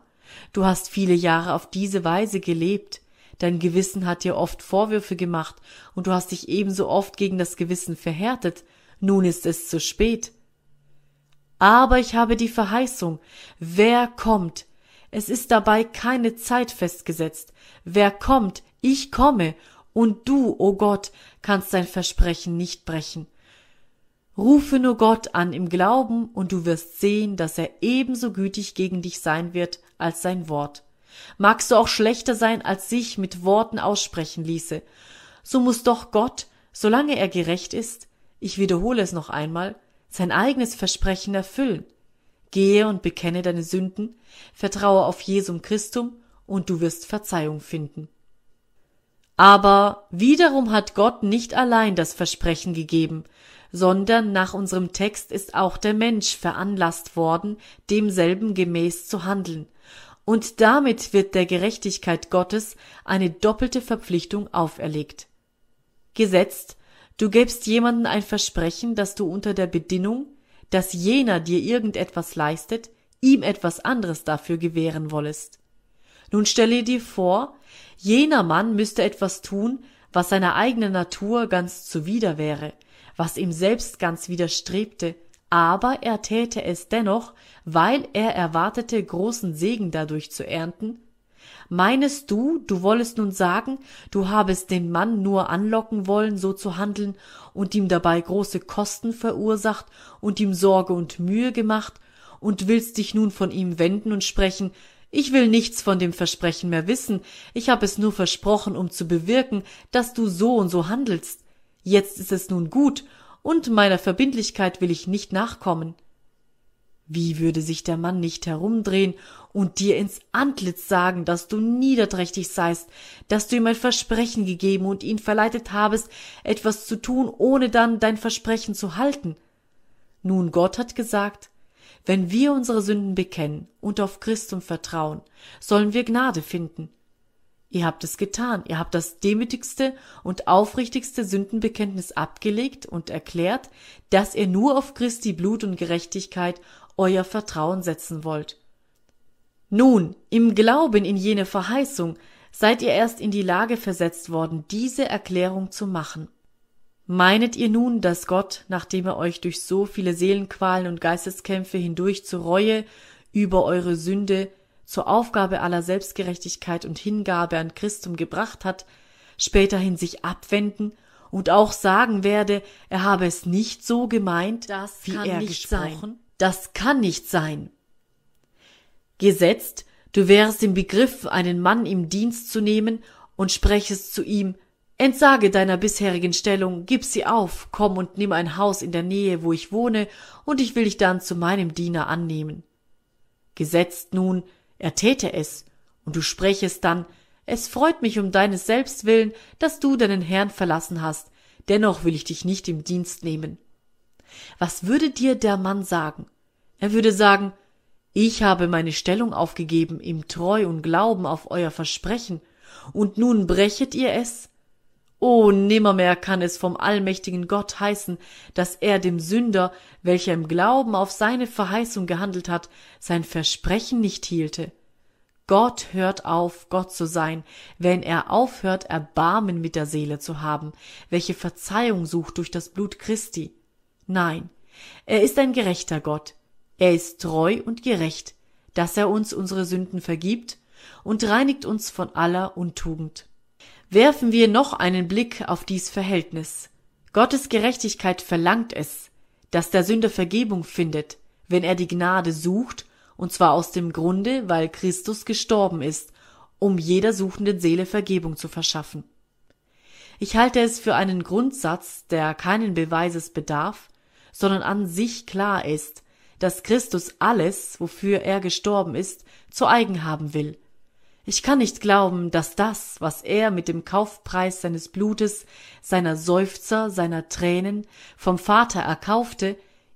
[SPEAKER 1] du hast viele Jahre auf diese Weise gelebt, dein Gewissen hat dir oft Vorwürfe gemacht, und du hast dich ebenso oft gegen das Gewissen verhärtet, nun ist es zu spät. Aber ich habe die Verheißung, wer kommt, es ist dabei keine Zeit festgesetzt, wer kommt, ich komme, und du, o oh Gott, kannst dein Versprechen nicht brechen. Rufe nur Gott an im Glauben, und du wirst sehen, dass er ebenso gütig gegen dich sein wird als sein Wort. Magst du auch schlechter sein, als sich mit Worten aussprechen ließe, so muss doch Gott, solange er gerecht ist, ich wiederhole es noch einmal, sein eigenes Versprechen erfüllen. Gehe und bekenne deine Sünden, vertraue auf Jesum Christum, und du wirst Verzeihung finden. Aber wiederum hat Gott nicht allein das Versprechen gegeben, sondern nach unserem Text ist auch der Mensch veranlasst worden, demselben gemäß zu handeln, und damit wird der Gerechtigkeit Gottes eine doppelte Verpflichtung auferlegt. Gesetzt, du gäbst jemanden ein Versprechen, dass du unter der Bedingung, dass jener dir irgendetwas leistet, ihm etwas anderes dafür gewähren wollest. Nun stelle dir vor, jener Mann müsste etwas tun, was seiner eigenen Natur ganz zuwider wäre, was ihm selbst ganz widerstrebte, aber er täte es dennoch, weil er erwartete, großen Segen dadurch zu ernten? Meinest du, du wollest nun sagen, du habest den Mann nur anlocken wollen, so zu handeln, und ihm dabei große Kosten verursacht und ihm Sorge und Mühe gemacht, und willst dich nun von ihm wenden und sprechen, ich will nichts von dem Versprechen mehr wissen, ich hab es nur versprochen, um zu bewirken, dass du so und so handelst. Jetzt ist es nun gut, und meiner Verbindlichkeit will ich nicht nachkommen. Wie würde sich der Mann nicht herumdrehen und dir ins Antlitz sagen, dass du niederträchtig seist, dass du ihm ein Versprechen gegeben und ihn verleitet habest, etwas zu tun, ohne dann dein Versprechen zu halten? Nun, Gott hat gesagt, wenn wir unsere Sünden bekennen und auf Christum vertrauen, sollen wir Gnade finden. Ihr habt es getan, ihr habt das demütigste und aufrichtigste Sündenbekenntnis abgelegt und erklärt, dass ihr nur auf Christi Blut und Gerechtigkeit euer Vertrauen setzen wollt. Nun, im Glauben in jene Verheißung seid ihr erst in die Lage versetzt worden, diese Erklärung zu machen. Meinet ihr nun, dass Gott, nachdem er euch durch so viele Seelenqualen und Geisteskämpfe hindurch zur Reue über eure Sünde, zur Aufgabe aller Selbstgerechtigkeit und Hingabe an Christum gebracht hat, späterhin sich abwenden und auch sagen werde, er habe es nicht so gemeint,
[SPEAKER 2] das
[SPEAKER 1] wie er gesprochen?
[SPEAKER 2] Sein.
[SPEAKER 1] Das kann nicht sein. Gesetzt, du wärst im Begriff, einen Mann im Dienst zu nehmen und sprächest zu ihm, Entsage deiner bisherigen Stellung, gib sie auf, komm und nimm ein Haus in der Nähe, wo ich wohne, und ich will dich dann zu meinem Diener annehmen. Gesetzt nun, er täte es, und du sprächest dann, es freut mich um deines Selbst willen, dass du deinen Herrn verlassen hast, dennoch will ich dich nicht im Dienst nehmen. Was würde dir der Mann sagen? Er würde sagen, ich habe meine Stellung aufgegeben im Treu und Glauben auf euer Versprechen, und nun brechet ihr es? Oh, nimmermehr kann es vom allmächtigen Gott heißen, dass er dem Sünder, welcher im Glauben auf seine Verheißung gehandelt hat, sein Versprechen nicht hielte. Gott hört auf, Gott zu sein, wenn er aufhört, Erbarmen mit der Seele zu haben, welche Verzeihung sucht durch das Blut Christi. Nein, er ist ein gerechter Gott. Er ist treu und gerecht, dass er uns unsere Sünden vergibt und reinigt uns von aller Untugend. Werfen wir noch einen Blick auf dies Verhältnis. Gottes Gerechtigkeit verlangt es, dass der Sünder Vergebung findet, wenn er die Gnade sucht, und zwar aus dem Grunde, weil Christus gestorben ist, um jeder suchenden Seele Vergebung zu verschaffen. Ich halte es für einen Grundsatz, der keinen Beweises bedarf, sondern an sich klar ist, dass Christus alles, wofür er gestorben ist, zu eigen haben will. Ich kann nicht glauben, dass das, was er mit dem Kaufpreis seines Blutes, seiner Seufzer, seiner Tränen vom Vater erkaufte,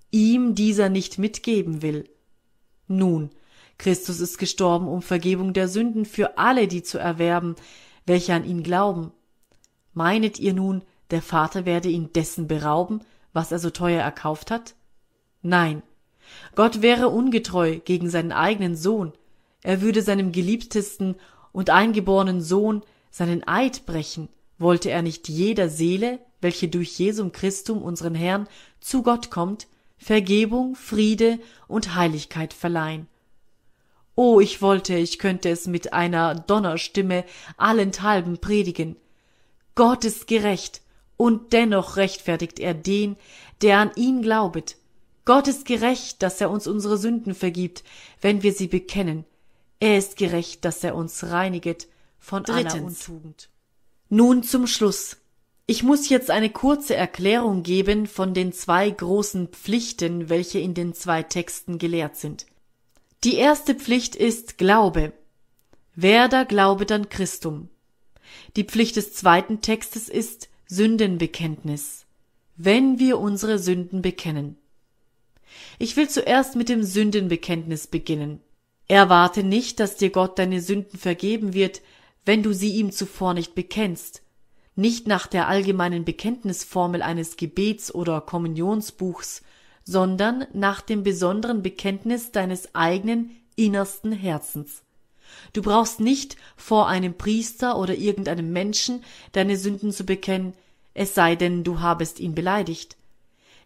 [SPEAKER 1] ihm dieser nicht mitgeben will. Nun, Christus ist gestorben, um Vergebung der Sünden für alle die zu erwerben, welche an ihn glauben. Meinet ihr nun, der Vater werde ihn dessen berauben, was er so teuer erkauft hat? Nein. Gott wäre ungetreu gegen seinen eigenen Sohn. Er würde seinem geliebtesten und eingeborenen Sohn seinen Eid brechen, wollte er nicht jeder Seele, welche durch Jesum Christum unseren Herrn zu Gott kommt, Vergebung, Friede und Heiligkeit verleihen. Oh, ich wollte, ich könnte es mit einer Donnerstimme allenthalben predigen. Gott ist gerecht, und dennoch rechtfertigt er den, der an ihn glaubet. Gott ist gerecht, dass er uns unsere Sünden vergibt, wenn wir sie bekennen. Er ist gerecht, dass er uns reiniget von Drittens. aller Untugend. Nun zum Schluss. Ich muss jetzt eine kurze Erklärung geben von den zwei großen Pflichten, welche in den zwei Texten gelehrt sind. Die erste Pflicht ist Glaube. Wer da glaubet an Christum. Die Pflicht des zweiten Textes ist Sündenbekenntnis. Wenn wir unsere Sünden bekennen. Ich will zuerst mit dem Sündenbekenntnis beginnen. Erwarte nicht, dass dir Gott deine Sünden vergeben wird, wenn du sie ihm zuvor nicht bekennst, nicht nach der allgemeinen Bekenntnisformel eines Gebets oder Kommunionsbuchs, sondern nach dem besonderen Bekenntnis deines eigenen innersten Herzens. Du brauchst nicht vor einem Priester oder irgendeinem Menschen deine Sünden zu bekennen, es sei denn, du habest ihn beleidigt.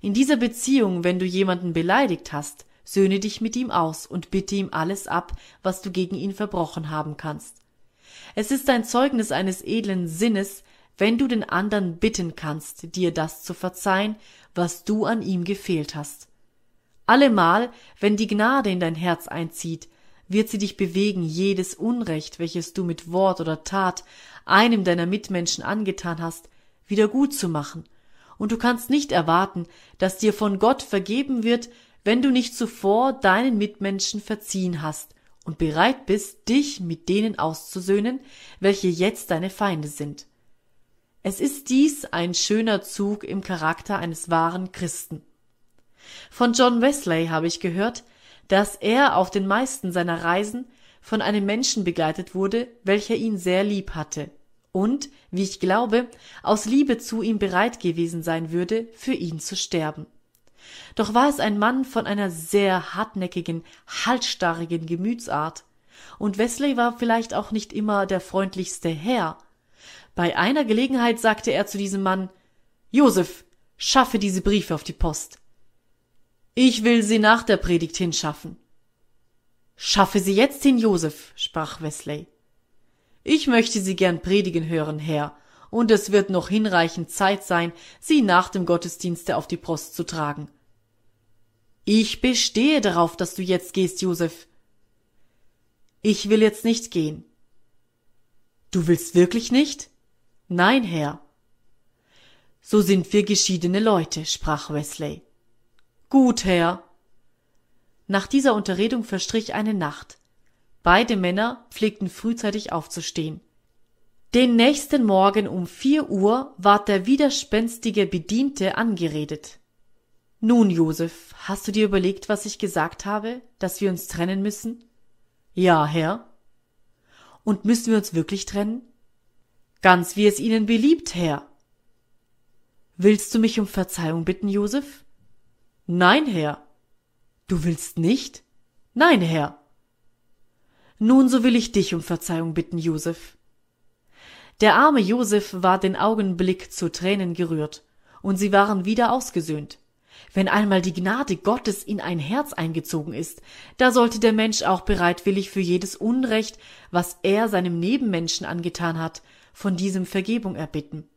[SPEAKER 1] In dieser Beziehung, wenn du jemanden beleidigt hast, söhne dich mit ihm aus und bitte ihm alles ab, was du gegen ihn verbrochen haben kannst. Es ist ein Zeugnis eines edlen Sinnes, wenn du den anderen bitten kannst, dir das zu verzeihen, was du an ihm gefehlt hast. Allemal, wenn die Gnade in dein Herz einzieht, wird sie dich bewegen, jedes Unrecht, welches du mit Wort oder Tat einem deiner Mitmenschen angetan hast, wieder gut zu machen, und du kannst nicht erwarten, dass dir von Gott vergeben wird, wenn du nicht zuvor deinen Mitmenschen verziehen hast und bereit bist, dich mit denen auszusöhnen, welche jetzt deine Feinde sind. Es ist dies ein schöner Zug im Charakter eines wahren Christen. Von John Wesley habe ich gehört, dass er auf den meisten seiner Reisen von einem Menschen begleitet wurde, welcher ihn sehr lieb hatte und, wie ich glaube, aus Liebe zu ihm bereit gewesen sein würde, für ihn zu sterben. Doch war es ein Mann von einer sehr hartnäckigen, halsstarrigen Gemütsart, und Wesley war vielleicht auch nicht immer der freundlichste Herr, bei einer Gelegenheit sagte er zu diesem Mann Josef, schaffe diese Briefe auf die Post. Ich will sie nach der Predigt hinschaffen. Schaffe sie jetzt hin, Josef, sprach Wesley. Ich möchte Sie gern predigen hören, Herr, und es wird noch hinreichend Zeit sein, sie nach dem Gottesdienste auf die Post zu tragen. Ich bestehe darauf, dass du jetzt gehst, Josef. Ich will jetzt nicht gehen. Du willst wirklich nicht? Nein, Herr. So sind wir geschiedene Leute, sprach Wesley. Gut, Herr. Nach dieser Unterredung verstrich eine Nacht. Beide Männer pflegten frühzeitig aufzustehen. Den nächsten Morgen um vier Uhr ward der widerspenstige Bediente angeredet. Nun, Josef, hast du dir überlegt, was ich gesagt habe, dass wir uns trennen müssen? Ja, Herr. Und müssen wir uns wirklich trennen? Ganz wie es Ihnen beliebt, Herr. Willst du mich um Verzeihung bitten, Josef? Nein, Herr. Du willst nicht? Nein, Herr. Nun, so will ich dich um Verzeihung bitten, Josef. Der arme Josef war den Augenblick zu Tränen gerührt, und sie waren wieder ausgesöhnt. Wenn einmal die Gnade Gottes in ein Herz eingezogen ist, da sollte der Mensch auch bereitwillig für jedes Unrecht, was er seinem Nebenmenschen angetan hat, von diesem Vergebung erbitten.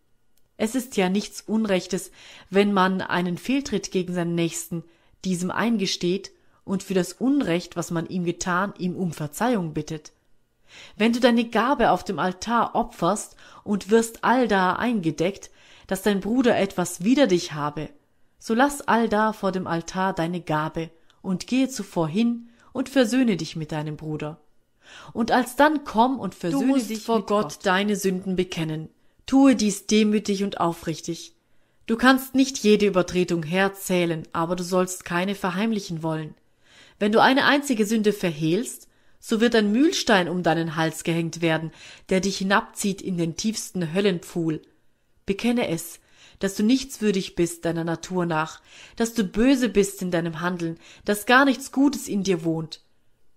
[SPEAKER 1] Es ist ja nichts Unrechtes, wenn man einen Fehltritt gegen seinen Nächsten diesem eingesteht und für das Unrecht, was man ihm getan, ihm um Verzeihung bittet. Wenn du deine Gabe auf dem Altar opferst und wirst allda eingedeckt, dass dein Bruder etwas wider dich habe, so lass allda vor dem Altar deine Gabe und gehe zuvor hin und versöhne dich mit deinem Bruder. Und alsdann komm und versöhne dich vor Gott, Gott deine Sünden bekennen. Tue dies demütig und aufrichtig. Du kannst nicht jede Übertretung herzählen, aber du sollst keine verheimlichen wollen. Wenn du eine einzige Sünde verhehlst, so wird ein Mühlstein um deinen Hals gehängt werden, der dich hinabzieht in den tiefsten Höllenpfuhl. Bekenne es, dass du nichtswürdig bist deiner Natur nach, dass du böse bist in deinem Handeln, dass gar nichts Gutes in dir wohnt.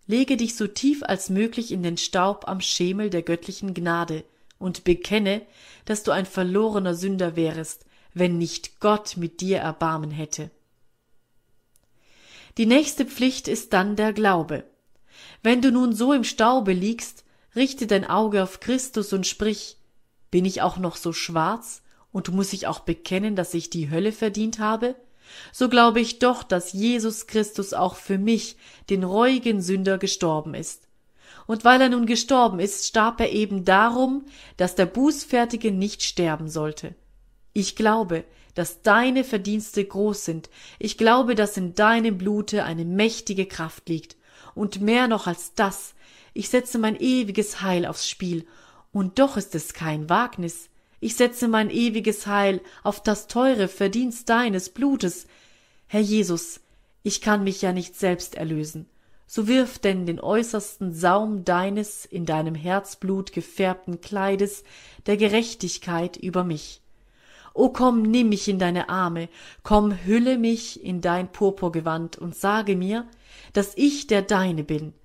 [SPEAKER 1] Lege dich so tief als möglich in den Staub am Schemel der göttlichen Gnade und bekenne, dass du ein verlorener Sünder wärest, wenn nicht Gott mit dir Erbarmen hätte. Die nächste Pflicht ist dann der Glaube. Wenn du nun so im Staube liegst, richte dein Auge auf Christus und sprich, bin ich auch noch so schwarz, und muss ich auch bekennen, dass ich die Hölle verdient habe? So glaube ich doch, dass Jesus Christus auch für mich, den reuigen Sünder, gestorben ist. Und weil er nun gestorben ist, starb er eben darum, dass der Bußfertige nicht sterben sollte. Ich glaube, dass deine Verdienste groß sind. Ich glaube, dass in deinem Blute eine mächtige Kraft liegt. Und mehr noch als das, ich setze mein ewiges Heil aufs Spiel. Und doch ist es kein Wagnis. Ich setze mein ewiges Heil auf das teure Verdienst deines Blutes. Herr Jesus, ich kann mich ja nicht selbst erlösen. So wirf denn den äußersten Saum deines in deinem Herzblut gefärbten Kleides der Gerechtigkeit über mich. O komm, nimm mich in deine Arme, komm, hülle mich in dein Purpurgewand und sage mir, dass ich der Deine bin.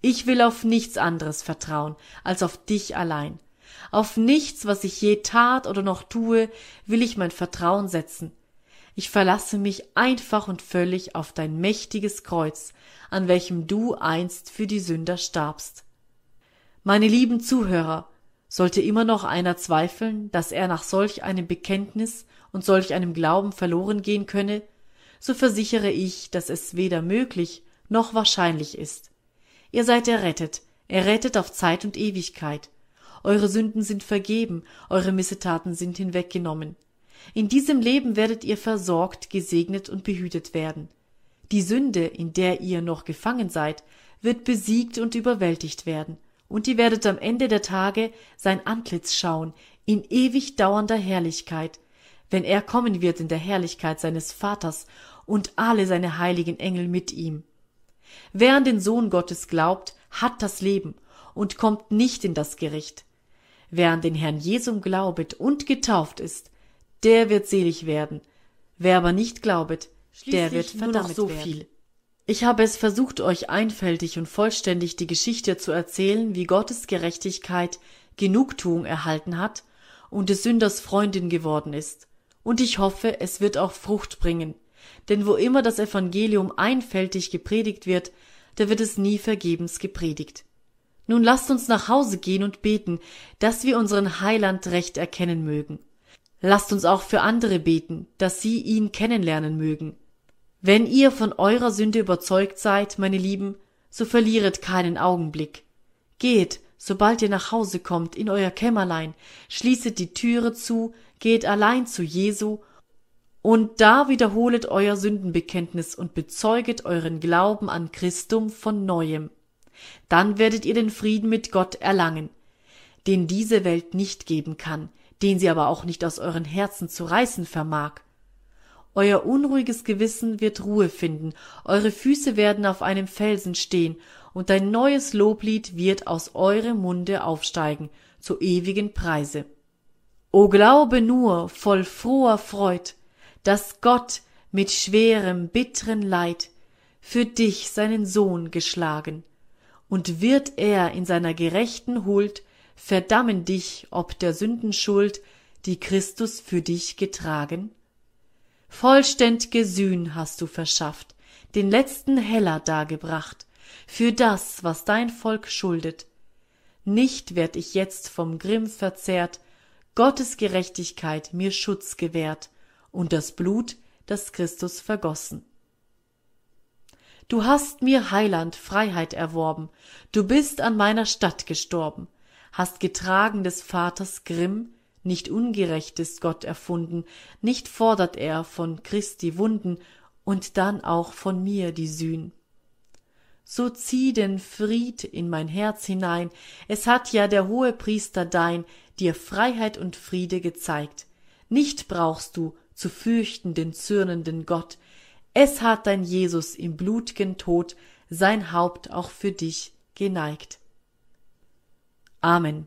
[SPEAKER 1] Ich will auf nichts anderes vertrauen als auf dich allein. Auf nichts, was ich je tat oder noch tue, will ich mein Vertrauen setzen. Ich verlasse mich einfach und völlig auf dein mächtiges Kreuz, an welchem du einst für die Sünder starbst. Meine lieben Zuhörer, sollte immer noch einer zweifeln, dass er nach solch einem Bekenntnis und solch einem Glauben verloren gehen könne, so versichere ich, dass es weder möglich noch wahrscheinlich ist. Ihr seid errettet, errettet auf Zeit und Ewigkeit. Eure Sünden sind vergeben, eure Missetaten sind hinweggenommen. In diesem Leben werdet ihr versorgt, gesegnet und behütet werden. Die Sünde, in der ihr noch gefangen seid, wird besiegt und überwältigt werden und ihr werdet am Ende der Tage sein Antlitz schauen in ewig dauernder Herrlichkeit, wenn er kommen wird in der Herrlichkeit seines Vaters und alle seine heiligen Engel mit ihm. Wer an den Sohn Gottes glaubt, hat das Leben und kommt nicht in das Gericht. Wer an den Herrn Jesum glaubet und getauft ist, der wird selig werden. Wer aber nicht glaubet, der wird verdammt so werden. viel. Ich habe es versucht, euch einfältig und vollständig die Geschichte zu erzählen, wie Gottes Gerechtigkeit Genugtuung erhalten hat und des Sünders Freundin geworden ist. Und ich hoffe, es wird auch Frucht bringen. Denn wo immer das Evangelium einfältig gepredigt wird, da wird es nie vergebens gepredigt. Nun lasst uns nach Hause gehen und beten, dass wir unseren Heiland recht erkennen mögen. Lasst uns auch für andere beten, dass sie ihn kennenlernen mögen. Wenn ihr von eurer Sünde überzeugt seid, meine Lieben, so verlieret keinen Augenblick. Geht, sobald ihr nach Hause kommt, in euer Kämmerlein, schließet die Türe zu, geht allein zu Jesu, und da wiederholet euer Sündenbekenntnis und bezeuget euren Glauben an Christum von neuem. Dann werdet ihr den Frieden mit Gott erlangen, den diese Welt nicht geben kann, den sie aber auch nicht aus euren Herzen zu reißen vermag. Euer unruhiges Gewissen wird Ruhe finden, eure Füße werden auf einem Felsen stehen, und ein neues Loblied wird aus eurem Munde aufsteigen, zu ewigen Preise. O glaube nur, voll froher Freud, dass Gott mit schwerem, bitteren Leid für dich seinen Sohn geschlagen, und wird er in seiner gerechten Huld verdammen dich ob der Sünden Schuld, die Christus für dich getragen? vollständ'ge Sühn hast du verschafft, den letzten Heller dargebracht, für das, was dein Volk schuldet. Nicht werd ich jetzt vom Grimm verzehrt, Gottes Gerechtigkeit mir Schutz gewährt und das Blut, das Christus vergossen. Du hast mir Heiland Freiheit erworben, du bist an meiner Stadt gestorben, hast getragen des Vaters Grimm, nicht ungerecht ist Gott erfunden, nicht fordert er von Christi Wunden und dann auch von mir die Sühn. So zieh den Fried in mein Herz hinein, es hat ja der hohe Priester dein dir Freiheit und Friede gezeigt. Nicht brauchst du, zu fürchten den zürnenden Gott. Es hat dein Jesus im blutgen Tod sein Haupt auch für dich geneigt. Amen.